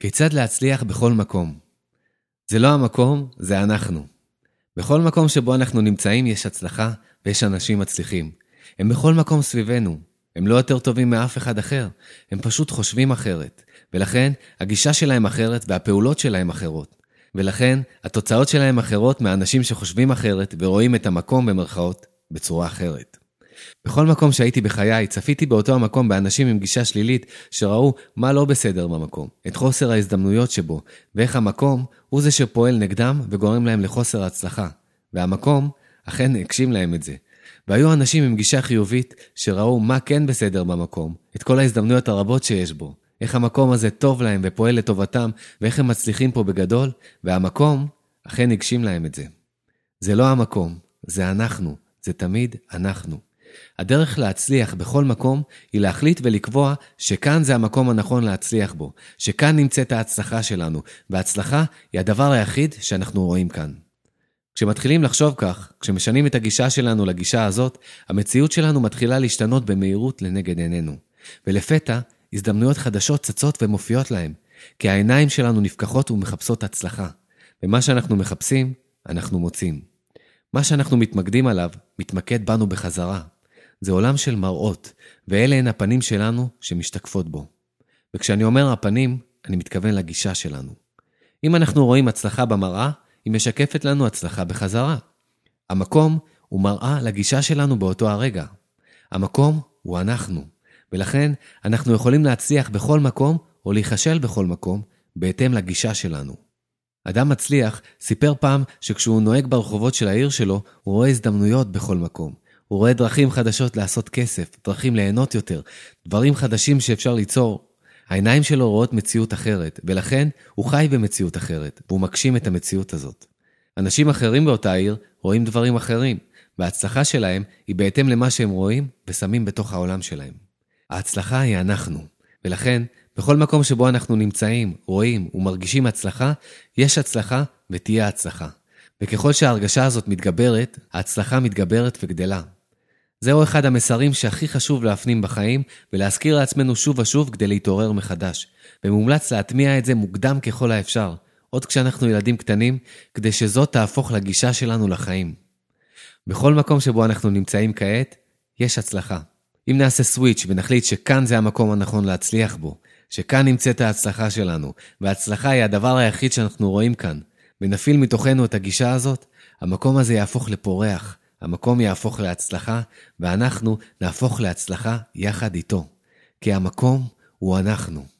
כיצד להצליח בכל מקום? זה לא המקום, זה אנחנו. בכל מקום שבו אנחנו נמצאים יש הצלחה ויש אנשים מצליחים. הם בכל מקום סביבנו. הם לא יותר טובים מאף אחד אחר, הם פשוט חושבים אחרת. ולכן, הגישה שלהם אחרת והפעולות שלהם אחרות. ולכן, התוצאות שלהם אחרות מהאנשים שחושבים אחרת ורואים את המקום במרכאות בצורה אחרת. בכל מקום שהייתי בחיי, צפיתי באותו המקום באנשים עם גישה שלילית, שראו מה לא בסדר במקום, את חוסר ההזדמנויות שבו, ואיך המקום הוא זה שפועל נגדם וגורם להם לחוסר הצלחה. והמקום אכן הגשים להם את זה. והיו אנשים עם גישה חיובית שראו מה כן בסדר במקום, את כל ההזדמנויות הרבות שיש בו, איך המקום הזה טוב להם ופועל לטובתם, ואיך הם מצליחים פה בגדול, והמקום אכן הגשים להם את זה. זה לא המקום, זה אנחנו, זה תמיד אנחנו. הדרך להצליח בכל מקום היא להחליט ולקבוע שכאן זה המקום הנכון להצליח בו, שכאן נמצאת ההצלחה שלנו, והצלחה היא הדבר היחיד שאנחנו רואים כאן. כשמתחילים לחשוב כך, כשמשנים את הגישה שלנו לגישה הזאת, המציאות שלנו מתחילה להשתנות במהירות לנגד עינינו. ולפתע, הזדמנויות חדשות צצות ומופיעות להם, כי העיניים שלנו נפקחות ומחפשות הצלחה. ומה שאנחנו מחפשים, אנחנו מוצאים. מה שאנחנו מתמקדים עליו, מתמקד בנו בחזרה. זה עולם של מראות, ואלה הן הפנים שלנו שמשתקפות בו. וכשאני אומר הפנים, אני מתכוון לגישה שלנו. אם אנחנו רואים הצלחה במראה, היא משקפת לנו הצלחה בחזרה. המקום הוא מראה לגישה שלנו באותו הרגע. המקום הוא אנחנו, ולכן אנחנו יכולים להצליח בכל מקום או להיכשל בכל מקום, בהתאם לגישה שלנו. אדם מצליח סיפר פעם שכשהוא נוהג ברחובות של העיר שלו, הוא רואה הזדמנויות בכל מקום. הוא רואה דרכים חדשות לעשות כסף, דרכים ליהנות יותר, דברים חדשים שאפשר ליצור. העיניים שלו רואות מציאות אחרת, ולכן הוא חי במציאות אחרת, והוא מגשים את המציאות הזאת. אנשים אחרים באותה עיר רואים דברים אחרים, וההצלחה שלהם היא בהתאם למה שהם רואים ושמים בתוך העולם שלהם. ההצלחה היא אנחנו, ולכן, בכל מקום שבו אנחנו נמצאים, רואים ומרגישים הצלחה, יש הצלחה ותהיה הצלחה. וככל שההרגשה הזאת מתגברת, ההצלחה מתגברת וגדלה. זהו אחד המסרים שהכי חשוב להפנים בחיים, ולהזכיר לעצמנו שוב ושוב כדי להתעורר מחדש. ומומלץ להטמיע את זה מוקדם ככל האפשר, עוד כשאנחנו ילדים קטנים, כדי שזאת תהפוך לגישה שלנו לחיים. בכל מקום שבו אנחנו נמצאים כעת, יש הצלחה. אם נעשה סוויץ' ונחליט שכאן זה המקום הנכון להצליח בו, שכאן נמצאת ההצלחה שלנו, וההצלחה היא הדבר היחיד שאנחנו רואים כאן, ונפעיל מתוכנו את הגישה הזאת, המקום הזה יהפוך לפורח, המקום יהפוך להצלחה, ואנחנו נהפוך להצלחה יחד איתו. כי המקום הוא אנחנו.